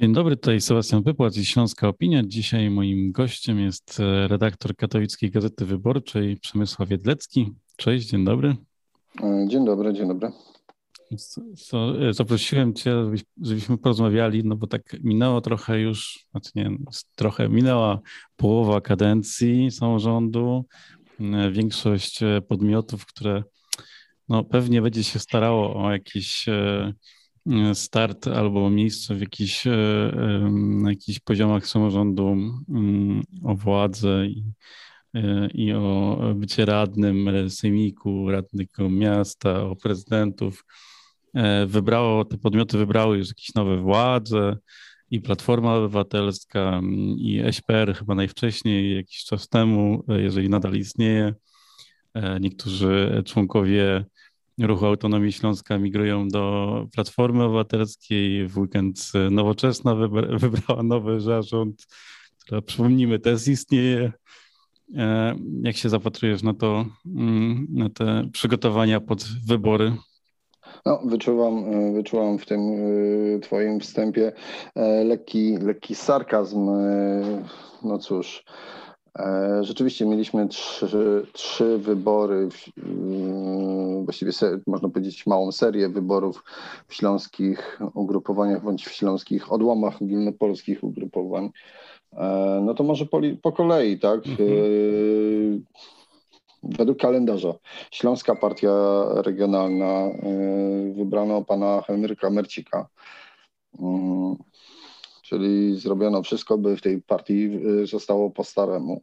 Dzień dobry, tutaj Sebastian Wypłat i Śląska Opinia. Dzisiaj moim gościem jest e, redaktor Katowickiej Gazety Wyborczej Przemysław Wiedlecki. Cześć, dzień dobry. E, dzień dobry, dzień dobry. E, zaprosiłem Cię, żebyśmy porozmawiali, no bo tak minęło trochę już, znaczy nie, trochę minęła połowa kadencji samorządu. Większość podmiotów, które no, pewnie będzie się starało o jakieś start albo miejsce w jakichś, e, na jakichś poziomach samorządu mm, o władzę i, e, i o bycie radnym sejmiku, radnego miasta, o prezydentów. E, wybrało, te podmioty wybrały już jakieś nowe władze i Platforma Obywatelska i SPR chyba najwcześniej, jakiś czas temu, jeżeli nadal istnieje. Niektórzy członkowie Ruchu Autonomii Śląska migrują do Platformy Obywatelskiej. W weekend Nowoczesna wybrała nowy zarząd, która przypomnijmy też istnieje. E, jak się zapatrujesz na to, mm, na te przygotowania pod wybory? No, wyczuwam, wyczuwam w tym e, Twoim wstępie e, lekki, lekki sarkazm. No cóż, E, rzeczywiście mieliśmy trzy, trzy wybory, mm, właściwie można powiedzieć małą serię wyborów w śląskich ugrupowaniach bądź w śląskich odłamach ogólnopolskich ugrupowań. E, no to może po, po kolei, tak? Mhm. E, według kalendarza Śląska Partia Regionalna wybrano pana Henryka Mercika. Mm, czyli zrobiono wszystko, by w tej partii y, zostało po staremu.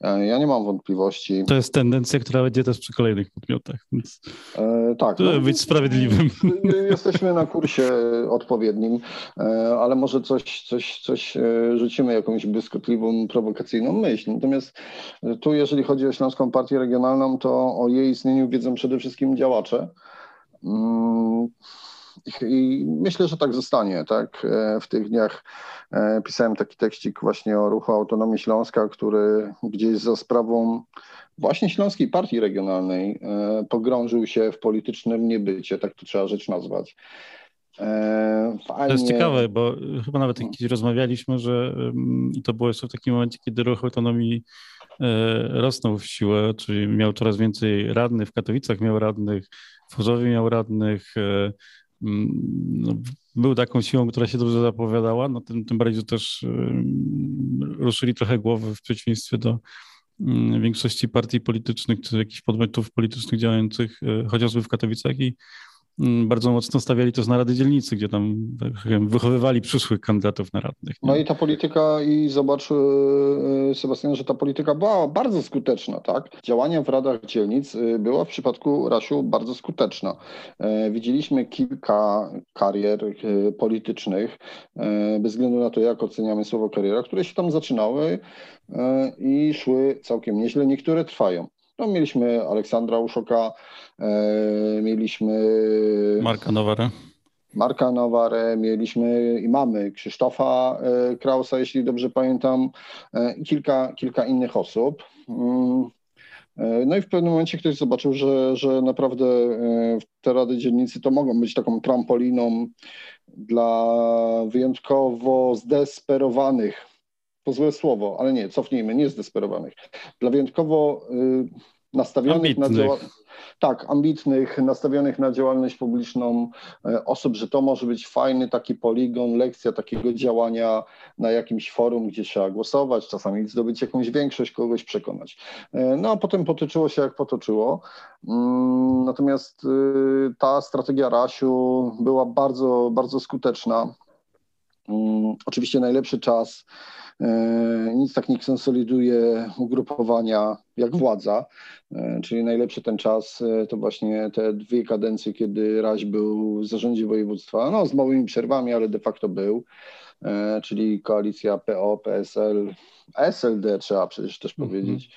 E, ja nie mam wątpliwości. To jest tendencja, która będzie też przy kolejnych podmiotach. Więc e, tak. No, być sprawiedliwym. Jesteśmy na kursie odpowiednim, e, ale może coś, coś, coś e, rzucimy, jakąś błyskotliwą, prowokacyjną myśl. Natomiast tu, jeżeli chodzi o Śląską Partię Regionalną, to o jej istnieniu wiedzą przede wszystkim działacze. I myślę, że tak zostanie. Tak? E, w tych dniach e, pisałem taki tekścik właśnie o ruchu Autonomii Śląska, który gdzieś za sprawą właśnie Śląskiej Partii Regionalnej e, pogrążył się w politycznym niebycie, tak to trzeba rzecz nazwać. Fajnie. To jest ciekawe, bo chyba nawet kiedyś rozmawialiśmy, że i to było jeszcze w takim momencie, kiedy ruch autonomii rosnął w siłę, czyli miał coraz więcej radnych, w Katowicach miał radnych, w Chorzowie miał radnych, no, był taką siłą, która się dobrze zapowiadała, no tym, tym bardziej, że też ruszyli trochę głowy w przeciwieństwie do mm, większości partii politycznych czy jakichś podmiotów politycznych działających e, chociażby w Katowicach i Mm, bardzo mocno stawiali to na Rady Dzielnicy, gdzie tam tak wychowywali przyszłych kandydatów na radnych. Nie? No i ta polityka, i zobacz, e, e, Sebastian, że ta polityka była bardzo skuteczna, tak? Działania w Radach Dzielnic e, była w przypadku Rasiu bardzo skuteczna. Widzieliśmy kilka karier politycznych, bez względu na to, jak oceniamy słowo kariera, które się tam zaczynały i szły całkiem nieźle. Niektóre trwają. No, mieliśmy Aleksandra Uszoka, e, mieliśmy Marka Nowarę. Marka Nowarę, mieliśmy i mamy Krzysztofa e, Krausa, jeśli dobrze pamiętam, e, i kilka, kilka innych osób. Mm. No i w pewnym momencie ktoś zobaczył, że, że naprawdę te rady dzielnicy to mogą być taką trampoliną dla wyjątkowo zdesperowanych to złe słowo, ale nie, cofnijmy, nie zdesperowanych. Dla wyjątkowo y, nastawionych ambitnych. na działalność. Tak, ambitnych, nastawionych na działalność publiczną y, osób, że to może być fajny taki poligon, lekcja takiego działania na jakimś forum, gdzie trzeba głosować, czasami zdobyć jakąś większość, kogoś przekonać. Y, no a potem potoczyło się jak potoczyło. Mm, natomiast y, ta strategia Rasiu była bardzo, bardzo skuteczna. Mm, oczywiście najlepszy czas E, nic tak nie konsoliduje ugrupowania jak władza, e, czyli najlepszy ten czas e, to właśnie te dwie kadencje, kiedy Raś był w zarządzie województwa, no z małymi przerwami, ale de facto był, czyli koalicja PO, PSL, SLD trzeba przecież też mm -hmm. powiedzieć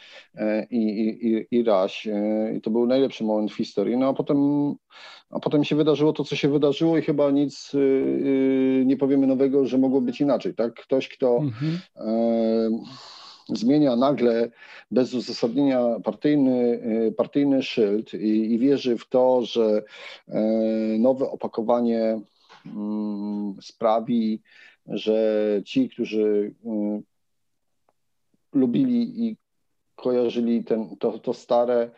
i, i, i Raś. I to był najlepszy moment w historii. No a potem, a potem się wydarzyło to, co się wydarzyło i chyba nic nie powiemy nowego, że mogło być inaczej. Tak? Ktoś, kto mm -hmm. e, zmienia nagle bez uzasadnienia partyjny, partyjny szyld i, i wierzy w to, że e, nowe opakowanie mm, sprawi, że ci, którzy lubili i kojarzyli ten, to, to stare,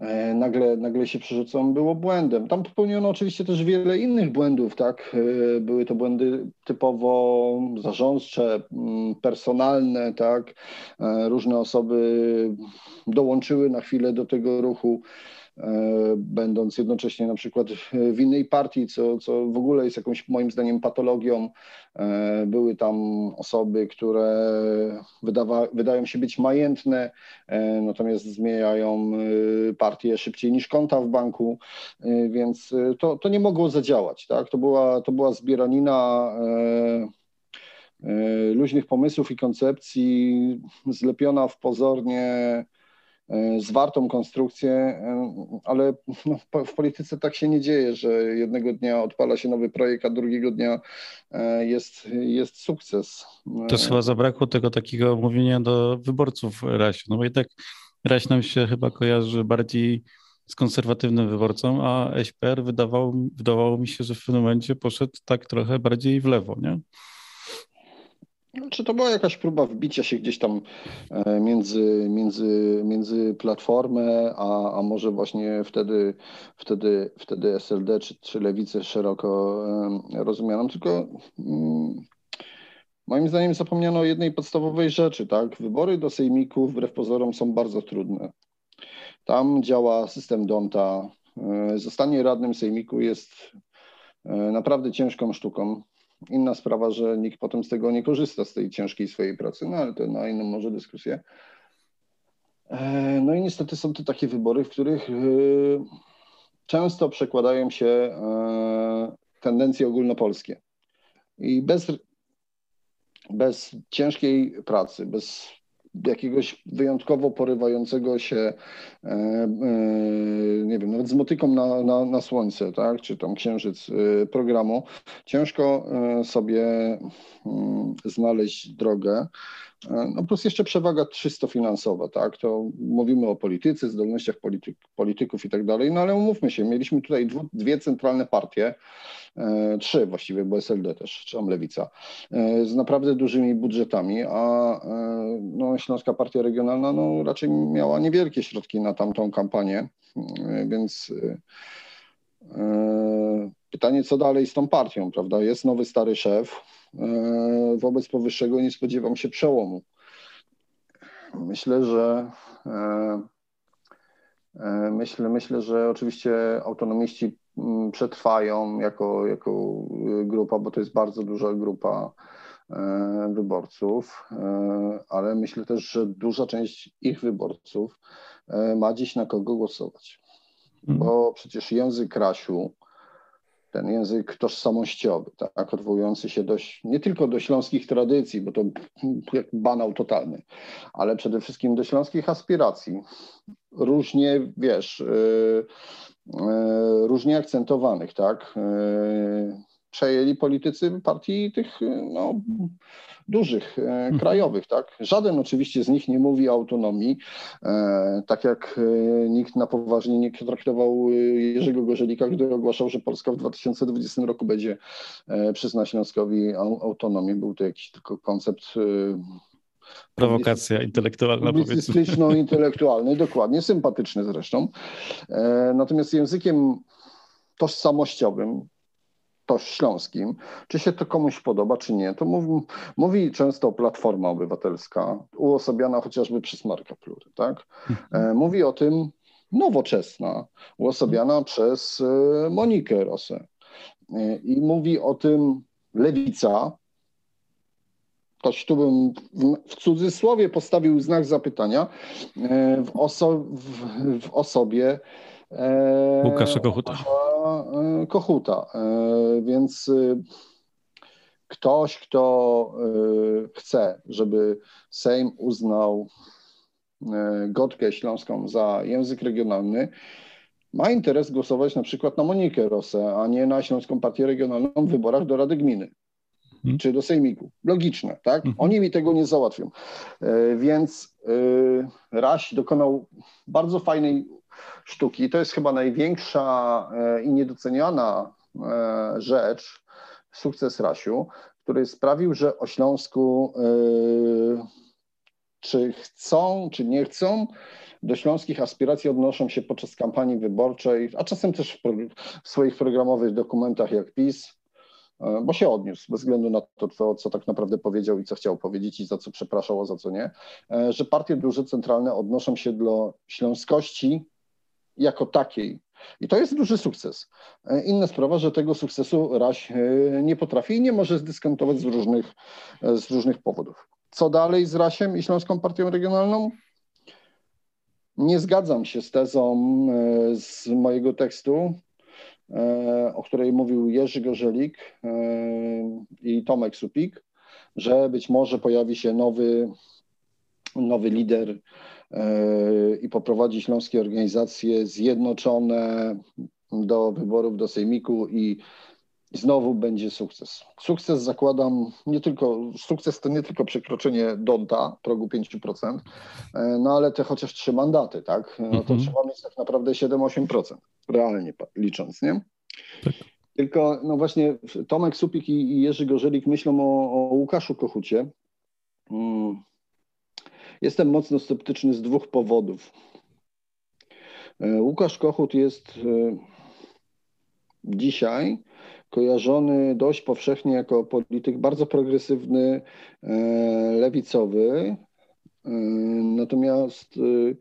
E, nagle, nagle się przerzucą, było błędem. Tam popełniono oczywiście też wiele innych błędów, tak? E, były to błędy typowo zarządcze, mm, personalne, tak? E, różne osoby dołączyły na chwilę do tego ruchu. E, będąc jednocześnie na przykład w innej partii, co, co w ogóle jest jakąś moim zdaniem patologią. E, były tam osoby, które wydawa, wydają się być majętne, e, natomiast zmieniają partię szybciej niż konta w banku, więc to, to nie mogło zadziałać. Tak? To, była, to była zbieranina luźnych pomysłów i koncepcji, zlepiona w pozornie zwartą konstrukcję, e, ale no, w polityce tak się nie dzieje, że jednego dnia odpala się nowy projekt, a drugiego dnia e, jest, jest sukces. To chyba zabrakło tego takiego mówienia do wyborców Raś, no bo tak Raś nam się chyba kojarzy bardziej z konserwatywnym wyborcą, a SPR wydawało, wydawało mi się, że w pewnym momencie poszedł tak trochę bardziej w lewo, nie? Czy to była jakaś próba wbicia się gdzieś tam e, między, między, między platformę, a, a może właśnie wtedy, wtedy, wtedy SLD czy, czy lewicę szeroko rozumianą, tylko mm, moim zdaniem zapomniano o jednej podstawowej rzeczy, tak? Wybory do sejmiku wbrew pozorom są bardzo trudne. Tam działa system Donta. E, zostanie radnym sejmiku jest e, naprawdę ciężką sztuką. Inna sprawa, że nikt potem z tego nie korzysta, z tej ciężkiej swojej pracy, no ale to na inną może dyskusję. E, no i niestety są to takie wybory, w których e, często przekładają się e, tendencje ogólnopolskie. I bez, bez ciężkiej pracy, bez jakiegoś wyjątkowo porywającego się, e, e, nie wiem, nawet z motyką na, na, na słońce, tak, czy tam księżyc e, programu, ciężko sobie mm, znaleźć drogę. No plus jeszcze przewaga czysto finansowa, tak? To mówimy o polityce, zdolnościach polityk, polityków i tak dalej, no ale umówmy się, mieliśmy tutaj dwie centralne partie, E, trzy właściwie, bo SLD też, czy tam Lewica, e, z naprawdę dużymi budżetami, a e, no, Śląska Partia Regionalna no, raczej miała niewielkie środki na tamtą kampanię, więc pytanie, co dalej z tą partią, prawda? Jest nowy, stary szef, wobec powyższego nie spodziewam się przełomu. Myślę, że myślę, myślę, że oczywiście autonomiści Mm, przetrwają jako, jako grupa, bo to jest bardzo duża grupa e, wyborców, e, ale myślę też, że duża część ich wyborców e, ma dziś na kogo głosować. Mhm. Bo przecież język Krasiu, ten język tożsamościowy, tak, odwołujący się do, nie tylko do śląskich tradycji, bo to banał totalny, ale przede wszystkim do śląskich aspiracji. Różnie, wiesz, yy, E, różnie akcentowanych, tak? E, przejęli politycy partii tych no, dużych, e, mhm. krajowych, tak? Żaden oczywiście z nich nie mówi o autonomii, tak jak nikt na poważnie nie traktował Jerzego Gorzelika, gdy ogłaszał, że Polska w 2020 roku będzie przyznać Śląskowi autonomię. Był to jakiś tylko koncept Prowokacja intelektualna, Publicystyczno-intelektualny, dokładnie, sympatyczny zresztą. E, natomiast językiem tożsamościowym, śląskim, czy się to komuś podoba, czy nie, to mówi, mówi często Platforma Obywatelska, uosabiana chociażby przez Marka Plury, tak? E, mówi o tym Nowoczesna, uosabiana przez e, Monikę Rosę. I mówi o tym Lewica, ktoś tu bym w cudzysłowie postawił znak zapytania e, w, oso w, w osobie e, Łukasza Kochuta. E, Kochuta. Więc ktoś, kto chce, żeby Sejm uznał Gotkę Śląską za język regionalny, ma interes głosować na przykład na Monikę Rosę, a nie na Śląską Partię Regionalną w wyborach do Rady Gminy. Mhm. czy do sejmiku. Logiczne, tak? Mhm. Oni mi tego nie załatwią. E, więc e, Raś dokonał bardzo fajnej sztuki. To jest chyba największa e, i niedoceniana rzecz, sukces Rasiu, który sprawił, że o Śląsku, czy chcą, czy nie chcą, do śląskich aspiracji odnoszą się podczas kampanii wyborczej, a czasem też w, swoich programowych dokumentach jak PiS, bo się odniósł, bez względu na to, co, co tak naprawdę powiedział i co chciał powiedzieć i za co przepraszał, a za co nie, e, że partie duże centralne odnoszą się do śląskości jako takiej. I to jest duży sukces. E, inna sprawa, że tego sukcesu Raś nie potrafi i nie może zdyskontować z różnych, z różnych powodów. Co dalej z Rasiem i Śląską Partią Regionalną? Nie zgadzam się z tezą e, z mojego tekstu, e, o której mówił Jerzy Gorzelik e, i Tomek Supik, że być może pojawi się nowy, nowy lider i poprowadzi śląskie organizacje zjednoczone do wyborów do Sejmiku i i znowu będzie sukces. Sukces zakładam nie tylko, sukces to nie tylko przekroczenie Donta, progu 5%, e, no ale te chociaż trzy mandaty, tak? No to mhm. trzeba mieć tak naprawdę 7-8%, realnie licząc, nie? Tak. Tylko, no właśnie, Tomek Supik i Jerzy Gorzelik myślą o, o Łukaszu Kochucie. Hmm. Jestem mocno sceptyczny z dwóch powodów. E, Łukasz Kochut jest e, dzisiaj kojarzony dość powszechnie jako polityk bardzo progresywny, e, lewicowy. E, natomiast e,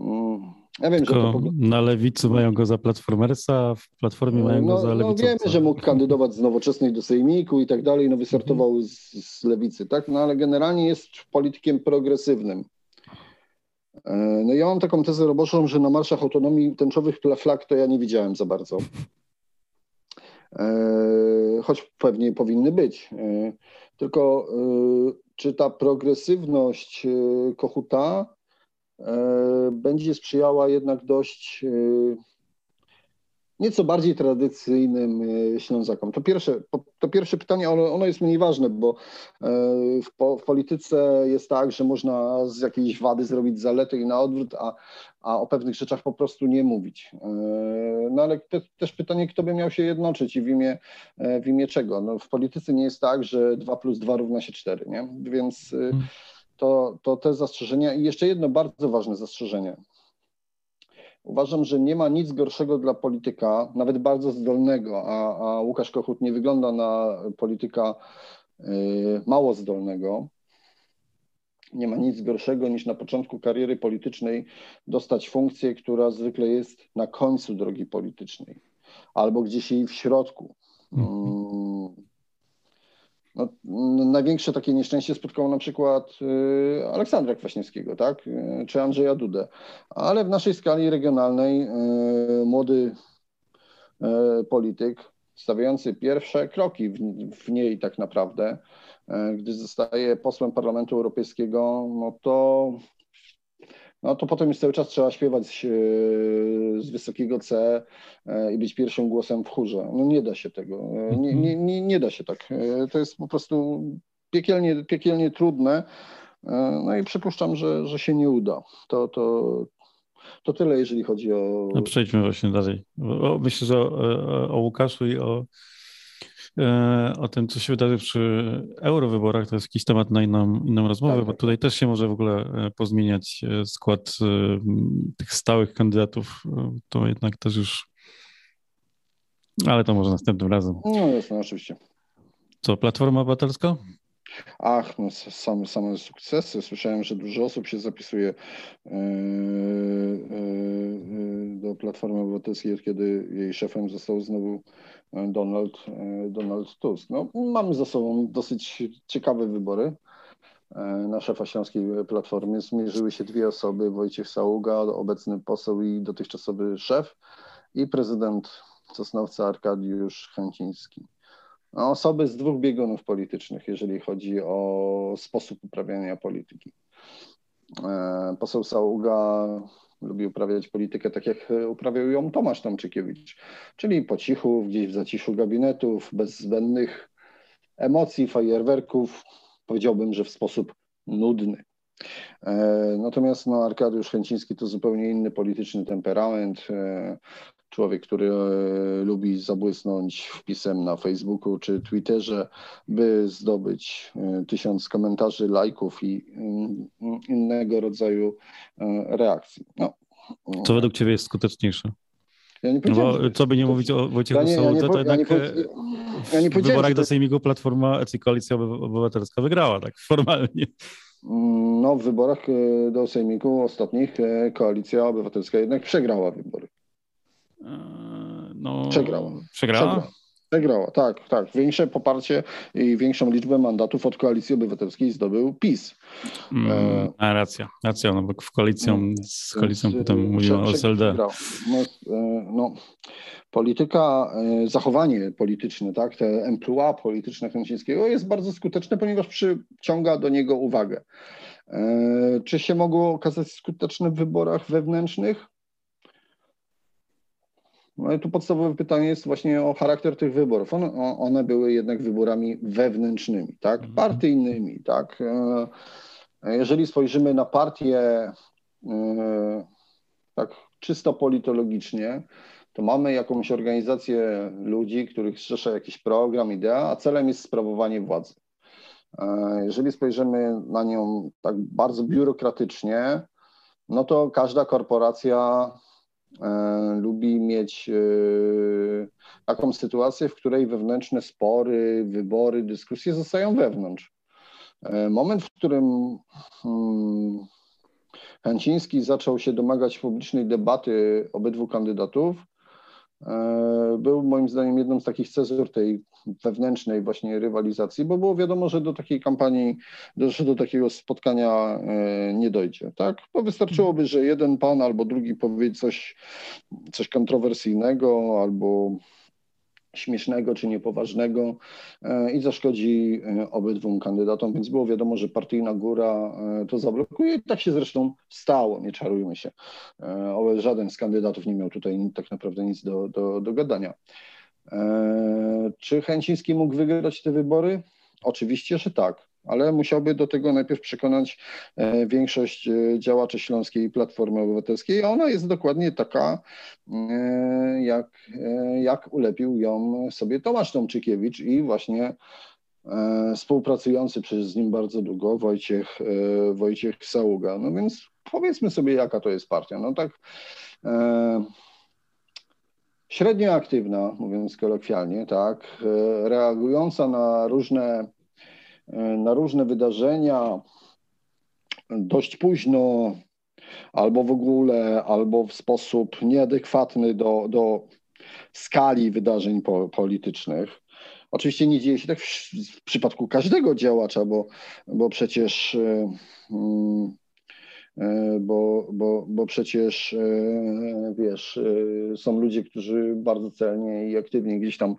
mm, ja wiem, Tylko że to... na lewicy mają go za platformersa, w platformie mają no, go za lewicowca. No wiemy, że mógł kandydować z nowoczesnej do sejmiku i tak dalej, no wystartował mhm. z, z lewicy, tak? No ale generalnie jest politykiem progresywnym. No ja mam taką tezę roboczą, że na marszach autonomii tęczowych flag to ja nie widziałem za bardzo. E, choć pewnie powinny być. E, tylko e, czy ta progresywność Kochuta będzie sprzyjała jednak dość nieco bardziej tradycyjnym Ślązakom. To pierwsze, to pierwsze pytanie, ono, jest mniej ważne, bo w, w, polityce jest tak, że można z jakiejś wady zrobić zaletę i na odwrót, a, a o pewnych rzeczach po prostu nie mówić. E, no ale te, też pytanie, kto by miał się jednoczyć i w imię, w imię czego? No, w polityce nie jest tak, że 2 plus 2 równa się 4, nie? Więc hmm. to, to te zastrzeżenia i jeszcze jedno bardzo ważne zastrzeżenie. Uważam, że nie ma nic gorszego dla polityka, nawet bardzo zdolnego, a, a Łukasz Kochut nie wygląda na polityka y, mało zdolnego. Nie ma nic gorszego niż na początku kariery politycznej dostać funkcję, która zwykle jest na końcu drogi politycznej albo gdzieś jej w środku. Mhm. Mm. No, największe takie nieszczęście spotkało na przykład y, Aleksandra Kwaśniewskiego, tak? Y, czy Andrzeja Dudę. Ale w naszej skali regionalnej y, młody polityk, stawiający pierwsze kroki w, w niej tak naprawdę, gdy zostaje posłem Parlamentu Europejskiego, no to no to potem już cały czas trzeba śpiewać e, z wysokiego C e, i być pierwszym głosem w chórze. No nie da się tego. E, nie, nie, nie, nie da się tak. To jest po prostu piekielnie, piekielnie trudne. No i przypuszczam, że, że się nie uda. To, to, to tyle, jeżeli chodzi o. No przejdźmy właśnie dalej. myślę, że o, o Łukaszu i o E, o tym, co się wydarzy przy eurowyborach, to jest jakiś temat na inną, inną rozmowę, tak, bo tak, tutaj też się może w ogóle e, pozmieniać e, skład tych stałych kandydatów. To jednak też już. Ale to może następnym razem. No jasne, oczywiście. Co, Platforma Obywatelska? Ach, no same, same sukcesy. Słyszałem, że dużo osób się zapisuje do Platformy Obywatelskiej, kiedy jej szefem został znowu Donald, e, Donald Tusk. No, mamy za sobą dosyć ciekawe wybory. E, na szefa Śląskiej Platformy zmierzyły się dwie osoby, Wojciech Saługa, obecny poseł i dotychczasowy szef i prezydent Sosnowca Arkadiusz Chęciński. Osoby z dwóch biegunów politycznych, jeżeli chodzi o sposób uprawiania polityki. E, poseł Saługa lubi uprawiać politykę tak, jak uprawiał ją Tomasz Tomczykiewicz, czyli po cichu, gdzieś w zaciszu gabinetów, bez zbędnych emocji, fajerwerków, powiedziałbym, że w sposób nudny. E, natomiast no, Arkadiusz Chęciński to zupełnie inny polityczny temperament, e, człowiek, który e, lubi zabłysnąć wpisem na Facebooku czy Twitterze, by zdobyć e, tysiąc komentarzy, lajków i mm, innego rodzaju reakcji. No. Co według Ciebie jest skuteczniejsze? Ja nie no bo co by nie mówić o Wojciechu ja nie, ja nie, to jednak ja nie, w wyborach do Sejmiku Platforma i Koalicja Obywatelska wygrała, tak formalnie. No, w wyborach e, do Sejmiku ostatnich e, Koalicja Obywatelska jednak przegrała wybory. E, no, przegrała. Przegrała? Przegrała. Przegrała, tak, tak. Większe poparcie i większą liczbę mandatów od Koalicji Obywatelskiej zdobył PiS. Mm, a racja, racja, no bo w koalicją, no, z koalicją potem mówiła o SLD. No, no, polityka, e, zachowanie polityczne, tak, te emploi polityczne Chęcińskiego jest bardzo skuteczne, ponieważ przyciąga do niego uwagę. E, czy się mogło okazać skuteczne w wyborach wewnętrznych? No tu podstawowe pytanie jest właśnie o charakter tych wyborów. One, one były jednak wyborami wewnętrznymi, tak, mhm. partyjnymi, tak. E, jeżeli spojrzymy na partię tak czysto politologicznie, to mamy jakąś organizację ludzi, których zrzesza jakiś program, idea, a celem jest sprawowanie władzy. E, jeżeli spojrzymy na nią tak bardzo biurokratycznie, no to każda korporacja lubi mieć e, taką sytuację, w której wewnętrzne spory, wybory, dyskusje zostają wewnątrz. Moment, w którym hmm, Chęciński zaczął się domagać publicznej debaty obydwu kandydatów, E, był moim zdaniem jedną z takich cezur tej wewnętrznej właśnie rywalizacji, bo było wiadomo, że do takiej kampanii, że do takiego spotkania e, nie dojdzie, tak? Bo wystarczyłoby, że jeden pan albo drugi powie coś, coś kontrowersyjnego albo śmiesznego czy niepoważnego e, i zaszkodzi e, obydwu kandydatom, więc było wiadomo, że partyjna góra to zablokuje tak się zresztą stało, nie czarujmy się. Żaden z kandydatów nie miał tutaj tak naprawdę nic do, do, do gadania. Czy Chęciński mógł wygrać te wybory? Oczywiście, że tak ale musiałby do tego najpierw przekonać e, większość e, działaczy Śląskiej Platformy Obywatelskiej, a ona jest dokładnie taka, e, jak, jak ulepił ją sobie Tomasz Tomczykiewicz i właśnie współpracujący przecież z nim bardzo długo Wojciech, Wojciech Saługa. No więc powiedzmy sobie, jaka to jest partia. No tak średnio aktywna, mówiąc kolokwialnie, tak, reagująca na różne na różne wydarzenia dość późno, albo w ogóle, albo w sposób nieadekwatny do, do skali wydarzeń po, politycznych. Oczywiście nie dzieje się tak w, w przypadku każdego działacza, bo, bo przecież. Yy, E, bo, bo, bo przecież e, wiesz, e, są ludzie, którzy bardzo celnie i aktywnie gdzieś tam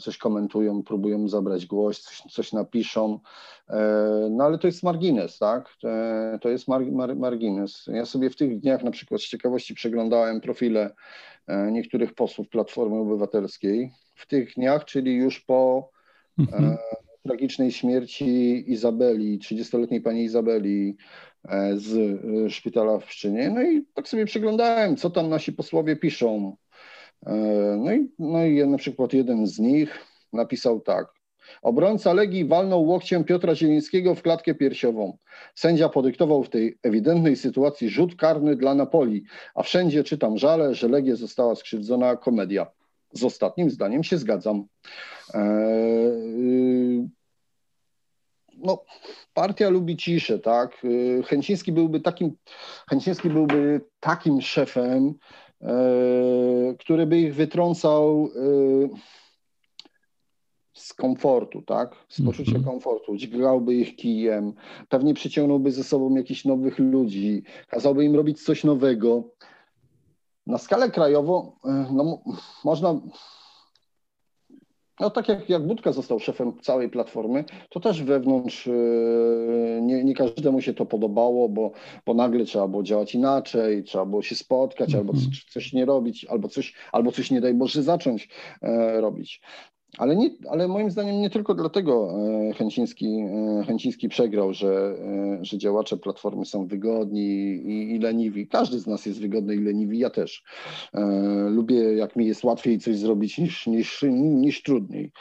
coś komentują, próbują zabrać głos, coś, coś napiszą, no ale to jest margines, tak? To jest mar, mar, margines. Ja sobie w tych dniach na przykład z ciekawości przeglądałem profile niektórych posłów Platformy Obywatelskiej. W tych dniach, czyli już po mhm. tragicznej śmierci Izabeli, 30-letniej pani Izabeli, E, z e, szpitala w Pszczynie. No i tak sobie przeglądałem, co tam nasi posłowie piszą. E, no i, no i na przykład jeden z nich napisał tak. Obrońca Legii walnął łokciem Piotra Zielińskiego w klatkę piersiową. Sędzia podyktował w tej ewidentnej sytuacji rzut karny dla Napoli, a wszędzie czytam żale, że Legia została skrzywdzona komedia. Z ostatnim zdaniem się zgadzam. Eee, no, partia lubi ciszę, tak? Y, Chęciński byłby takim, Chęciński byłby takim szefem, e, który by ich wytrącał e, z komfortu, tak? Z poczucia mm -hmm. komfortu. Dźgałby ich kijem, pewnie przyciągnąłby ze sobą jakichś nowych ludzi, kazałby im robić coś nowego. Na skalę krajową, no, można no tak jak, jak Budka został szefem całej platformy, to też wewnątrz yy, nie, nie każdemu się to podobało, bo, bo nagle trzeba było działać inaczej, trzeba było się spotkać, mm -hmm. albo coś, coś, nie robić, albo coś, albo coś nie daj Boże zacząć e, robić. Ale, nie, ale moim zdaniem nie tylko dlatego e, Chęciński, e, Chęciński przegrał, że, e, że działacze Platformy są wygodni i, i leniwi. Każdy z nas jest wygodny i leniwi, ja też. Lubię, jak mi jest łatwiej coś zrobić niż, niż, niż trudniej.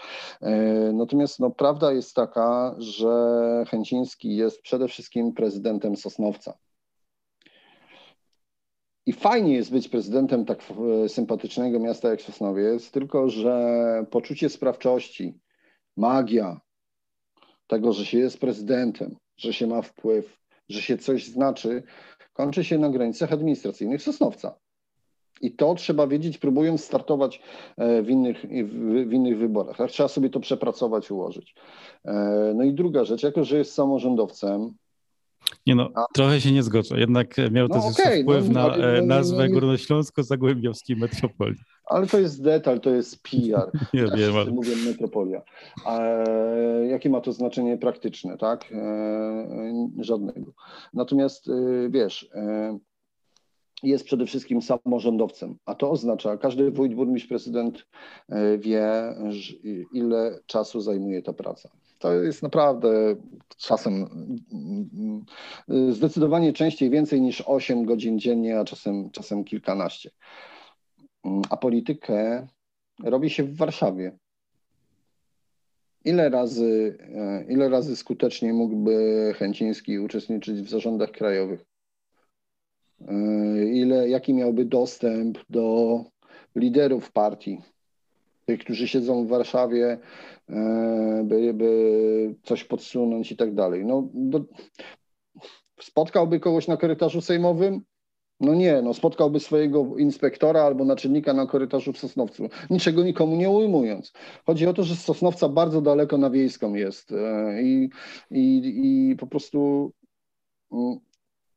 Natomiast no, prawda jest taka, że Chęciński jest przede wszystkim prezydentem Sosnowca. I fajnie jest być prezydentem tak sympatycznego miasta jak Sosnowiec, tylko że poczucie sprawczości, magia tego, że się jest prezydentem, że się ma wpływ, że się coś znaczy, kończy się na granicach administracyjnych Sosnowca. I to trzeba wiedzieć, próbując startować e, w innych, w innych wyborach. Trzeba sobie to przepracować, ułożyć. E, no i druga rzecz, jako że jest samorządowcem, nie no, A. trochę się nie zgodzę. Jednak miał to no, okay, wpływ no, na e, no, nazwę no, Górnośląsko-Zagłębiowskiej Metropolii. Ale to jest detal, to jest PR. Nie wiem, ale... Mówię metropolia. A, jakie ma to znaczenie praktyczne, tak? E, żadnego. Natomiast e, wiesz, e, jest przede wszystkim samorządowcem, a to oznacza, każdy wójt, burmistrz, prezydent e, wie, ile czasu zajmuje ta praca. To jest naprawdę czasem zdecydowanie częściej więcej niż 8 godzin dziennie, a czasem, czasem kilkanaście. A politykę robi się w Warszawie. Ile razy, e, ile razy skutecznie mógłby Chęciński uczestniczyć w zarządach krajowych? E, ile, jaki miałby dostęp do liderów partii, tych, którzy siedzą w Warszawie, e, by, coś podsunąć i tak dalej. No, do, spotkałby kogoś na korytarzu sejmowym? No nie, no spotkałby swojego inspektora albo naczelnika na korytarzu w Sosnowcu, niczego nikomu nie ujmując. Chodzi o to, że Sosnowca bardzo daleko na wiejską jest e, i, i, i po prostu mm,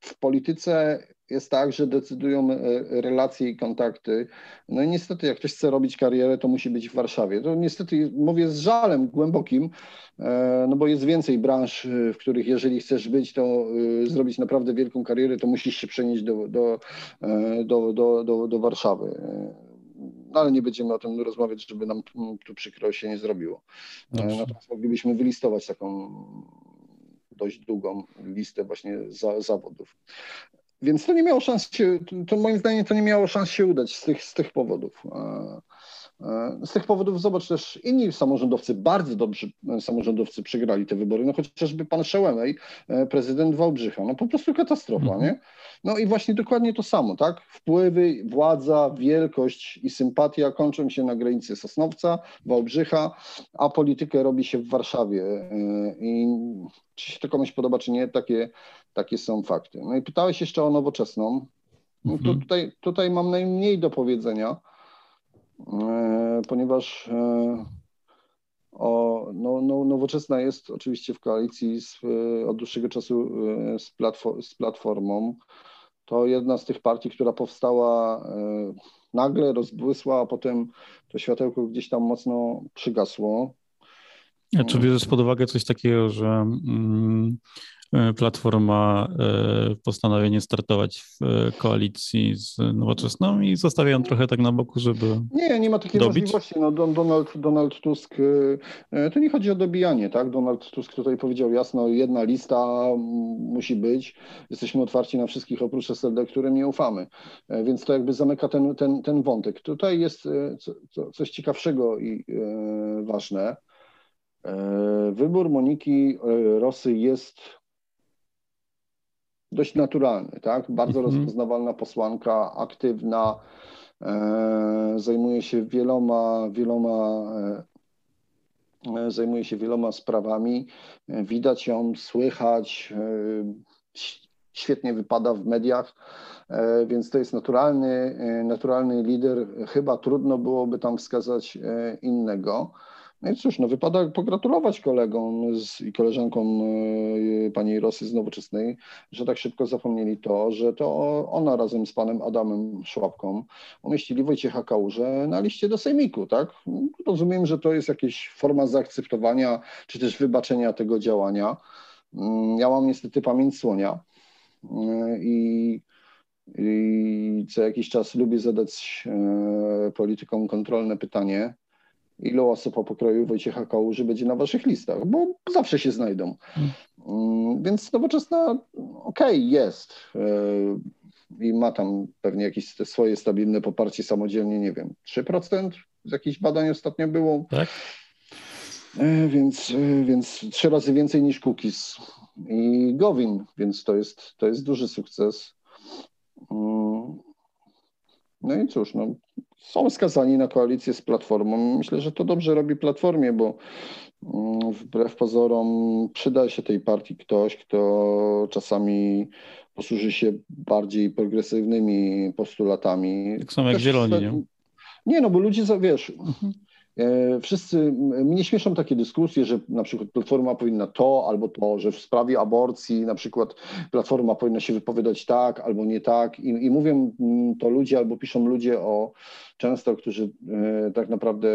w polityce jest tak, że decydują e, relacje i kontakty. No i niestety, jak ktoś chce robić karierę, to musi być w Warszawie. To niestety mówię z żalem głębokim, e, no bo jest więcej branż, e, w których jeżeli chcesz być, to zrobić naprawdę wielką karierę, to musisz się przenieść do, do, do, do, do, do Warszawy. No ale nie będziemy o tym rozmawiać, żeby nam tu przykro się nie zrobiło. Dobrze. Natomiast moglibyśmy wylistować taką dość długą listę właśnie za, zawodów. Więc to nie miało szans się, to moim zdaniem to nie miało szans się udać z tych, z tych powodów. Z tych powodów zobacz też inni samorządowcy, bardzo dobrzy samorządowcy przegrali te wybory, no chociażby pan Szełemej, e, prezydent Wałbrzycha, no po prostu katastrofa, mhm. nie? No i właśnie dokładnie to samo, tak? Wpływy, władza, wielkość i sympatia kończą się na granicy Sosnowca, Wałbrzycha, a politykę robi się w Warszawie e, i czy się to komuś podoba, czy nie, takie, takie są fakty. No i pytałeś jeszcze o nowoczesną. No to mhm. tutaj, tutaj mam najmniej do powiedzenia, e, ponieważ e, o, no, no, nowoczesna jest oczywiście w koalicji z, e, od dłuższego czasu z, platform, z Platformą. To jedna z tych partii, która powstała nagle, rozbłysła, a potem to światełko gdzieś tam mocno przygasło. A czy bierzesz pod uwagę coś takiego, że mm, e, Platforma e, postanawia nie startować w e, koalicji z Nowoczesną i zostawiają trochę tak na boku, żeby. Nie, nie ma takiej dobić. możliwości. No, Donald, Donald Tusk, to nie chodzi o dobijanie, tak? Donald Tusk tutaj powiedział jasno, jedna lista musi być. Jesteśmy otwarci na wszystkich oprócz SLD, którym nie ufamy. Więc to jakby zamyka ten, ten, ten wątek. Tutaj jest coś ciekawszego i ważne wybór Moniki e, Rosy jest dość naturalny, tak? Bardzo mhm. rozpoznawalna posłanka, aktywna, e, zajmuje się wieloma, wieloma zajmuje się wieloma sprawami. Widać ją, słychać, świetnie wypada w mediach, więc to jest naturalny, naturalny lider. Chyba trudno byłoby tam wskazać innego. No i cóż, no wypada pogratulować kolegom z, i koleżankom y, pani Rosy z Nowoczesnej, że tak szybko zapomnieli to, że to ona razem z panem Adamem Szłapką umieścili Wojciecha Kałużę na liście do sejmiku, tak? Rozumiem, że to jest jakaś forma zaakceptowania, czy też wybaczenia tego działania. Mm, ja mam niestety pamięć słonia y, i i co jakiś czas lubię zadać e, politykom kontrolne pytanie, ilu osób o pokroju Wojciecha Kałuży będzie na waszych listach, bo zawsze się znajdą. Mm, więc nowoczesna, okej, okay, jest i ma tam pewnie jakieś swoje stabilne poparcie samodzielnie, nie wiem, 3% z jakichś badań ostatnio było. Tak. E, więc, e, więc trzy razy więcej niż Cookies i Gowin, więc to jest, to jest duży sukces. Mm. No i cóż, no, są skazani na koalicję z Platformą. Myślę, że to dobrze robi Platformie, bo mm, wbrew pozorom przyda się tej partii ktoś, kto czasami posłuży się bardziej progresywnymi postulatami. Tak samo jak Też, zieloni, nie? Nie, no bo ludzie, wiesz, mhm. E, wszyscy, mnie śmieszą takie dyskusje, że na przykład Platforma powinna to albo to, że w sprawie aborcji na przykład Platforma powinna się wypowiadać tak albo nie tak. I, i mówią to ludzie albo piszą ludzie o często, którzy e, tak naprawdę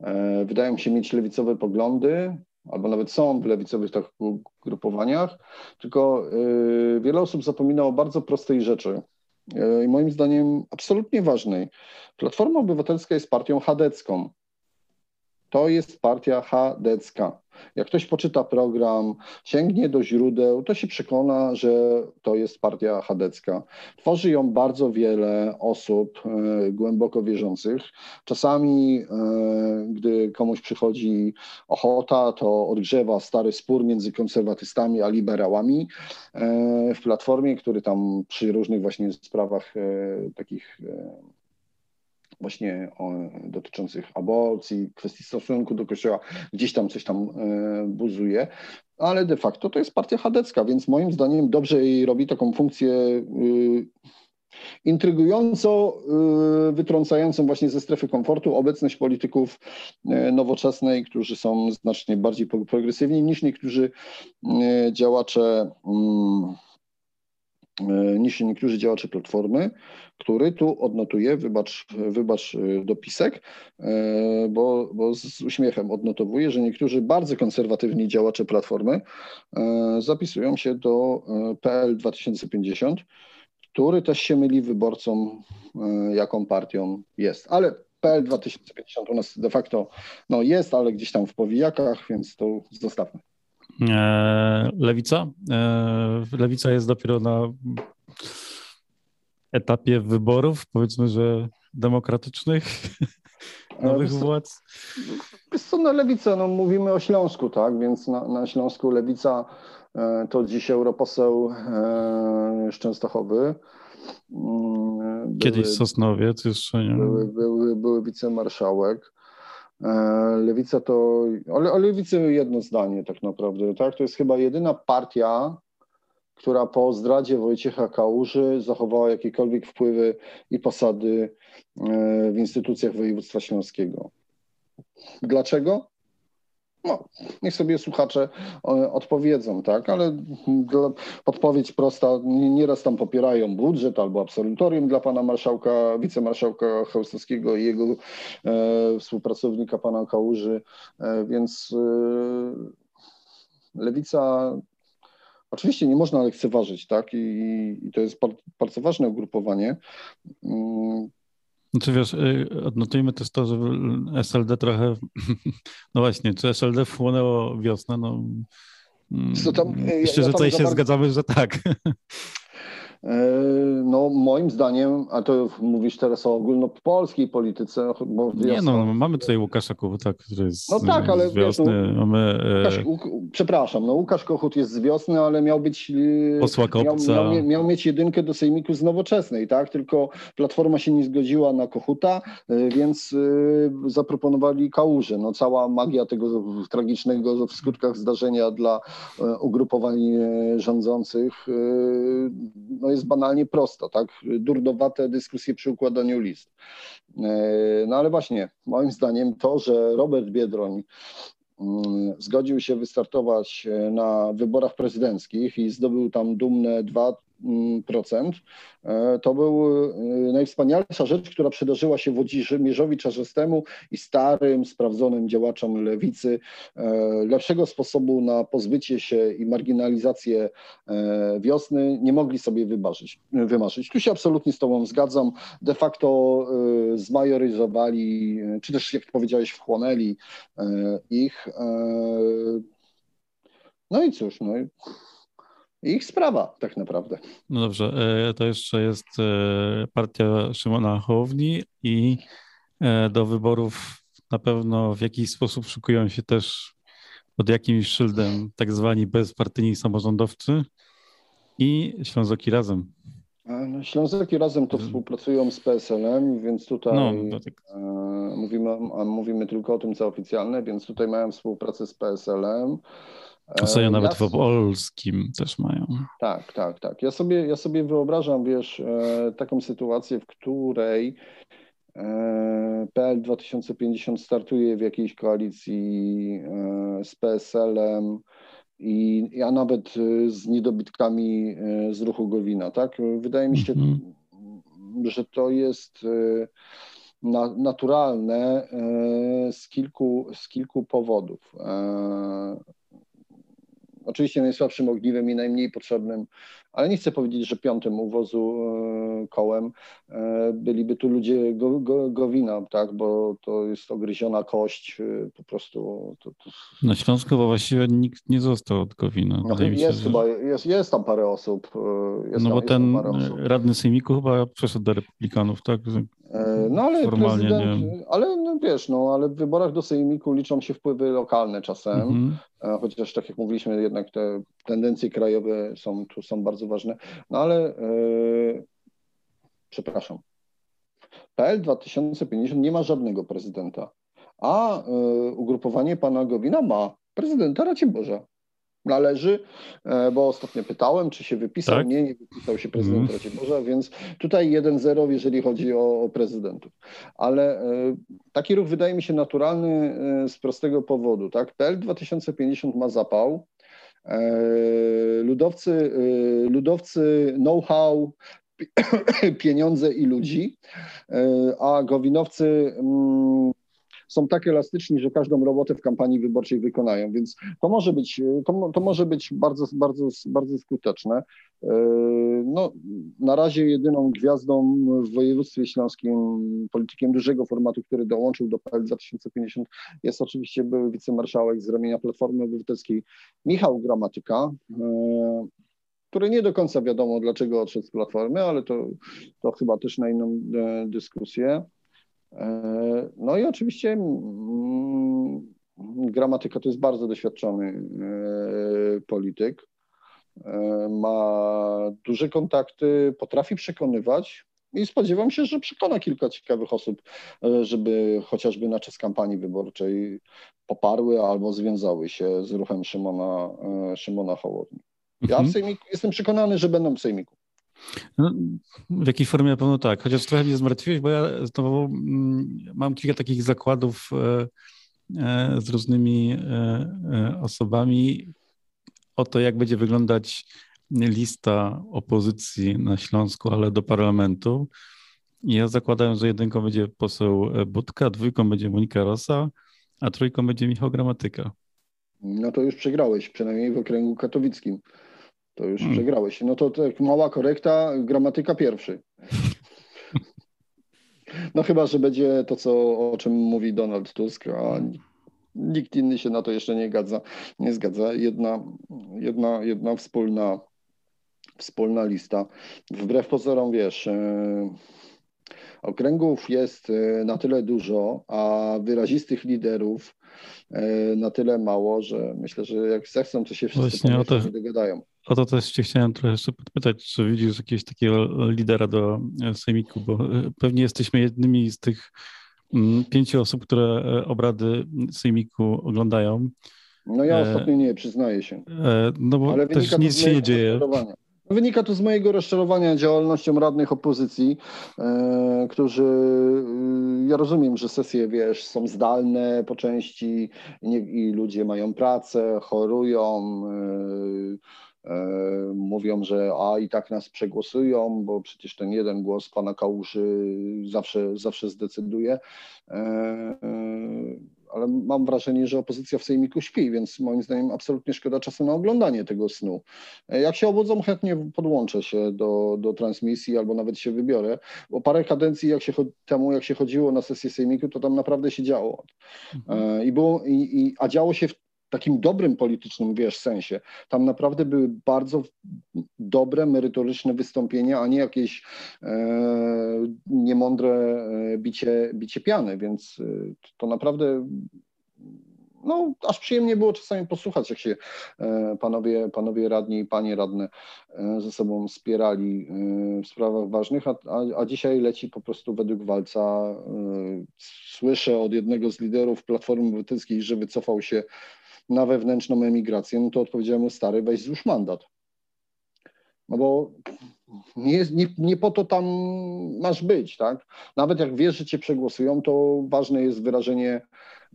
e, wydają się mieć lewicowe poglądy, albo nawet są w lewicowych tak grupowaniach, tylko wiele osób zapomina o bardzo prostej rzeczy i moim zdaniem absolutnie ważnej. Platforma Obywatelska jest partią chadecką. To jest partia chadecka. Jak ktoś poczyta program, sięgnie do źródeł, to się przekona, że to jest partia chadecka. Tworzy ją bardzo wiele osób e, głęboko wierzących. Czasami, e, gdy komuś przychodzi ochota, to odgrzewa stary spór między konserwatystami a liberałami e, w platformie, który tam przy różnych właśnie sprawach takich właśnie o, dotyczących aborcji, kwestii stosunku do kościoła, gdzieś tam coś tam e, buzuje, ale de facto to jest partia chadecka, więc moim zdaniem dobrze jej robi taką funkcję y, intrygująco y, wytrącającą właśnie ze strefy komfortu obecność polityków e, nowoczesnej, którzy są znacznie bardziej progresywni niż niektórzy e, działacze mm, niż niektórzy działacze Platformy, który tu odnotuje, wybacz, wybacz y, dopisek, y, bo, bo z uśmiechem odnotowuje, że niektórzy bardzo konserwatywni działacze Platformy zapisują się do PL 2050, który też się myli wyborcom, jaką partią jest. Ale PL 2050 u nas de facto no jest, ale gdzieś tam w powijakach, więc to zostawmy. E, lewica? E, lewica jest dopiero na etapie wyborów, powiedzmy, że demokratycznych, nowych władz? Jest to na lewicę, no mówimy o Śląsku, tak, więc na, na Śląsku lewica e, to dziś europoseł Szczęstochowy. Mm, Kiedyś Sosnowiec jeszcze, nie? Były, były, były wicemarszałek. E, lewica to, ale o lewicy jedno zdanie tak naprawdę, tak? To jest chyba jedyna partia, która po zdradzie Wojciecha Kałuży zachowała jakiekolwiek wpływy i posady e, w instytucjach województwa śląskiego. Dlaczego? No, niech sobie słuchacze e, odpowiedzą, tak, ale odpowiedź prosta, nieraz tam popierają budżet albo absolutorium dla pana marszałka, wicemarszałka Chełstowskiego i jego e, współpracownika pana Kałuży, e, więc e, lewica Oczywiście nie można lekceważyć, tak? I, i to jest bardzo ważne ugrupowanie. Mm. Znaczy wiesz, y, odnotujmy też to, że SLD trochę, no właśnie, czy SLD wchłonęło wiosnę, no co tam, myślę, ja, ja że tutaj się bardzo... zgadzamy, że tak. E, no moim zdaniem, a to mówisz teraz o ogólnopolskiej polityce, bo Nie no, mamy tutaj Łukasza Kochuta, który jest no tak, ale z wiosny. Wiesz, no, mamy, e, Łukasz, przepraszam, no Łukasz Kochut jest z wiosny, ale miał być e, posła Kopca. Miał, miał, miał, mieć jedynkę do sejmiku z nowoczesnej, tak? Tylko Platforma się nie zgodziła na Kochuta, więc zaproponowali Kałużę. No cała magia tego tragicznego w skutkach zdarzenia dla ugrupowań rządzących no jest banalnie prosto, tak? Durdowate dyskusje przy układaniu list. E, no ale właśnie, moim zdaniem to, że Robert Biedroń mm, zgodził się wystartować e, na wyborach prezydenckich i zdobył tam dumne 2 E, to był e, najwspanialsza rzecz, która przydarzyła się Włodzimierzowi Czarzastemu i starym, sprawdzonym działaczom lewicy. E, lepszego sposobu na pozbycie się i marginalizację wiosny nie mogli sobie wymarzyć. wymarzyć. Tu się absolutnie z Tobą zgadzam. De facto zmajoryzowali, czy też jak powiedziałeś, wchłonęli ich. No i cóż, no ich sprawa tak naprawdę. No dobrze, e, to jeszcze jest e, partia Szymona Hołowni i e, do wyborów na pewno w jakiś sposób szykują się też pod jakimś szyldem tak zwani bezpartyjni samorządowcy i Ślązoki Razem. No, Ślązoki Razem to współpracują z PSL-em, więc tutaj no, no tak. mówimy, mówimy tylko o tym, co oficjalne, więc tutaj mają współpracę z PSL-em. Sobie nawet ja, w polskim też mają. Tak, tak, tak. Ja sobie, ja sobie wyobrażam, wiesz, e, taką sytuację, w której e, PL 2050 startuje w jakiejś koalicji e, z PSL-em i a nawet z niedobitkami z ruchu Gowina, tak? Wydaje mi się, mm -hmm. że to jest naturalne z kilku, z kilku powodów. Oczywiście najsłabszym ogniwem i najmniej potrzebnym, ale nie chcę powiedzieć, że piątym uwozu e, kołem e, byliby tu ludzie go, go, Gowina, tak, bo to jest ogryziona kość, e, po prostu. To, to... Na Śląsku bo właściwie nikt nie został od Gowina. No, jest, się, chyba, jest, jest tam parę osób. Jest no tam, bo ten radny sejmiku chyba przeszedł do republikanów, tak? No ale Formalnie prezydent, ale no, wiesz, no, ale w wyborach do sejmiku liczą się wpływy lokalne czasem, mhm. chociaż tak jak mówiliśmy, jednak te tendencje krajowe są tu są bardzo ważne. No ale yy, przepraszam. PL 2050 nie ma żadnego prezydenta, a yy, ugrupowanie pana Gowina ma prezydenta Raciborza należy, e, bo ostatnio pytałem, czy się wypisał. Tak? Nie, nie wypisał się prezydent mm. Raciborza, więc tutaj 1-0, jeżeli chodzi o, o prezydentów. Ale taki ruch wydaje mi się naturalny z prostego powodu. Tak? PL 2050 ma zapał. Ludowcy, ludowcy know-how, pieniądze i ludzi, a gowinowcy mm, są tak elastyczni, że każdą robotę w kampanii wyborczej wykonają, więc to może być, to, to może być bardzo, bardzo, bardzo skuteczne. E, no, na razie jedyną gwiazdą w województwie śląskim, politykiem dużego formatu, który dołączył do PL 2050 jest oczywiście były wicemarszałek z ramienia Platformy Obywatelskiej Michał Gramatyka, e, który nie do końca wiadomo, dlaczego odszedł z Platformy, ale to, to chyba też na inną e, dyskusję. E, no i oczywiście mm, gramatyka to jest bardzo doświadczony e, polityk. E, ma duże kontakty, potrafi przekonywać i spodziewam się, że przekona kilka ciekawych osób, żeby chociażby na czas kampanii wyborczej poparły albo związały się z ruchem Szymona, Szymona Hołowni. Ja w mhm. sejmiku, jestem przekonany, że będą w sejmiku. No, w jakiej formie na pewno tak, chociaż trochę mnie zmartwiłeś, bo ja znowu mm, mam kilka takich zakładów e, e, z różnymi e, osobami o to, jak będzie wyglądać lista opozycji na Śląsku, ale do parlamentu. Ja zakładałem, że jedynką będzie poseł Budka, dwójką będzie Monika Rosa, a trójką będzie Michał Gramatyka. No to już przegrałeś, przynajmniej w okręgu katowickim. To już hmm. przegrałeś. No to tak mała korekta, gramatyka pierwszy. No chyba, że będzie to, co, o czym mówi Donald Tusk, a nikt inny się na to jeszcze nie zgadza. Nie zgadza. Jedna, jedna, jedna wspólna, wspólna lista. Wbrew pozorom, wiesz, e, okręgów jest e, na tyle dużo, a wyrazistych liderów e, na tyle mało, że myślę, że jak zechcą, to się wszyscy Właśnie, to, dogadają. O to też cię chciałem trochę jeszcze podpytać, czy widzisz jakiegoś takiego lidera do e, Sejmiku, bo e, pewnie jesteśmy jednymi z tych mm, pięciu osób, które e, obrady Sejmiku oglądają. No ja ostatnio nie, przyznaję się. No bo Ale też nic się nie dzieje. Wynika to z mojego rozczarowania działalnością radnych opozycji, którzy, ja rozumiem, że sesje, wiesz, są zdalne po części nie, i ludzie mają pracę, chorują, e, mówią, że a i tak nas przegłosują, bo przecież ten jeden głos pana Kałuży zawsze, zawsze zdecyduje ale mam wrażenie, że opozycja w Sejmiku śpi, więc moim zdaniem absolutnie szkoda czasu na oglądanie tego snu. Jak się obudzą, chętnie podłączę się do, do transmisji albo nawet się wybiorę, bo parę kadencji jak się, temu, jak się chodziło na sesję Sejmiku, to tam naprawdę się działo. Mhm. I było, i, i, a działo się w takim dobrym politycznym, wiesz, sensie. Tam naprawdę były bardzo dobre, merytoryczne wystąpienia, a nie jakieś e, niemądre e, bicie, bicie piany, więc e, to naprawdę no, aż przyjemnie było czasami posłuchać, jak się e, panowie, panowie radni i panie radne ze sobą spierali w sprawach ważnych, a, a, a dzisiaj leci po prostu według walca. Słyszę od jednego z liderów Platformy Obywatelskiej, że wycofał się na wewnętrzną emigrację, no to odpowiedziałem mu stary, weź złóż mandat. No bo nie, nie, nie po to tam masz być, tak? Nawet jak wiesz, że cię przegłosują, to ważne jest wyrażenie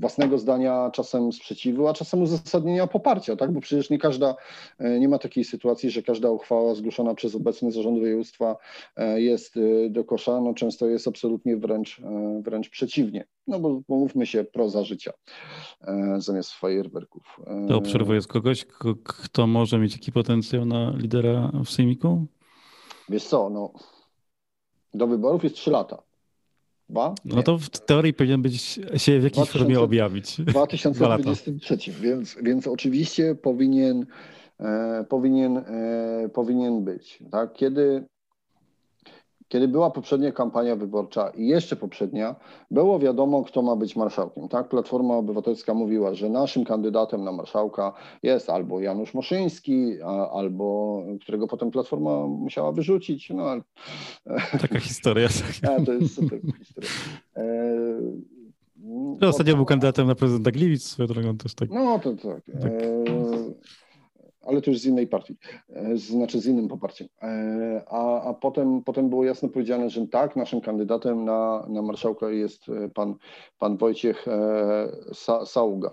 własnego zdania, czasem sprzeciwu, a czasem uzasadnienia poparcia, tak? Bo przecież nie każda, e, nie ma takiej sytuacji, że każda uchwała zgłoszona przez obecny zarząd województwa e, jest e, do kosza, no często jest absolutnie wręcz, wręcz przeciwnie. No bo mówmy się, proza życia zamiast fajerwerków. To obserwujesz kogoś, kto może mieć taki potencjał na lidera w Sejmiku? Wiesz co, no do wyborów jest 3 lata. Dwa? No to w teorii powinien być się w jakiejś 2000, formie objawić. 2023, więc, więc oczywiście powinien, e, powinien, e, powinien być. Tak? Kiedy kiedy była poprzednia kampania wyborcza i jeszcze poprzednia, było wiadomo, kto ma być marszałkiem. Tak? Platforma Obywatelska mówiła, że naszym kandydatem na marszałka jest albo Janusz Moszyński, albo którego potem Platforma musiała wyrzucić. No, ale... Taka historia. A, to jest super historia. E... No, ostatnio był kandydatem na prezydenta Gliwic, swoją drogą też tak. No to tak. tak. E ale to już z innej partii, e, znaczy z innym poparciem. E, a, a potem, potem było jasno powiedziane, że tak, naszym kandydatem na, na marszałka jest e, pan, pan Wojciech Sa, Sauga.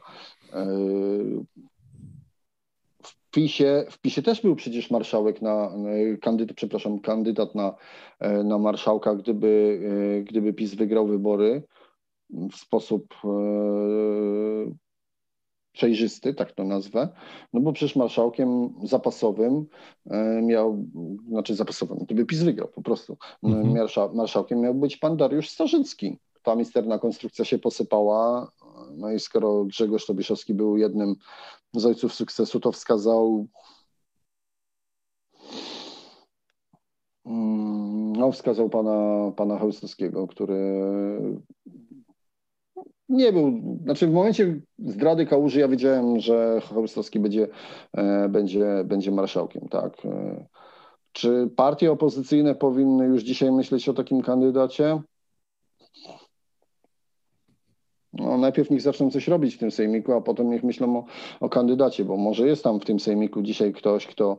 W PiSie, w PiSie też był przecież marszałek na, kandydat, przepraszam, kandydat na, na marszałka, gdyby, gdyby PiS wygrał wybory w sposób przejrzysty, tak to nazwę, no bo przecież marszałkiem zapasowym e, miał, znaczy zapasowym, gdyby PiS wygrał po prostu, mhm. marszałkiem miał być pan Dariusz Starzycki. Ta misterna konstrukcja się posypała, no i skoro Grzegorz Tobiszowski był jednym z ojców sukcesu, to wskazał mm, no, wskazał pana, pana Chełstowskiego, który nie był, znaczy w momencie zdrady Kałuży ja wiedziałem, że Chełstowski będzie, e, będzie, będzie marszałkiem, tak. E, czy partie opozycyjne powinny już dzisiaj myśleć o takim kandydacie? No, najpierw niech zaczną coś robić w tym sejmiku, a potem niech myślą o, o kandydacie, bo może jest tam w tym sejmiku dzisiaj ktoś, kto,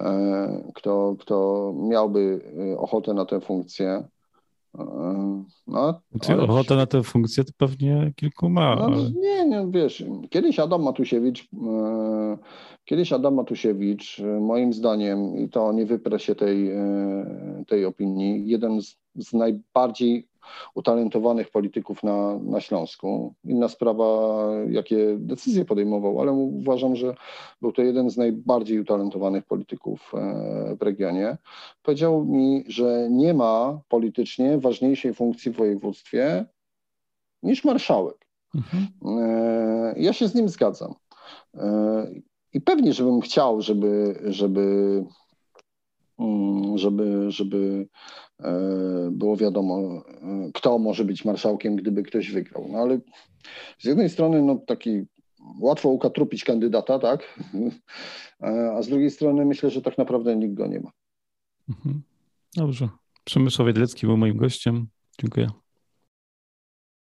e, kto, kto miałby ochotę na tę funkcję. No, ale... Ochotę na tę funkcję to pewnie kilku ma. No, ale... Nie, nie, wiesz, kiedyś Adam Matusiewicz, e, kiedyś Adam Matusiewicz, e, moim zdaniem, i to nie wyprę się tej, e, tej opinii, jeden z, z najbardziej utalentowanych polityków na, na Śląsku. Inna sprawa, jakie decyzje podejmował, ale uważam, że był to jeden z najbardziej utalentowanych polityków e, w regionie. Powiedział mi, że nie ma politycznie ważniejszej funkcji w województwie niż marszałek. Mhm. E, ja się z nim zgadzam. E, I pewnie, żebym chciał, żeby, żeby żeby, żeby e, było wiadomo, e, kto może być marszałkiem, gdyby ktoś wygrał. No ale z jednej strony no, taki łatwo ukatrupić kandydata, tak? E, a z drugiej strony myślę, że tak naprawdę nikt go nie ma. Mhm. Dobrze. Przemysław Wiedlecki był moim gościem. Dziękuję.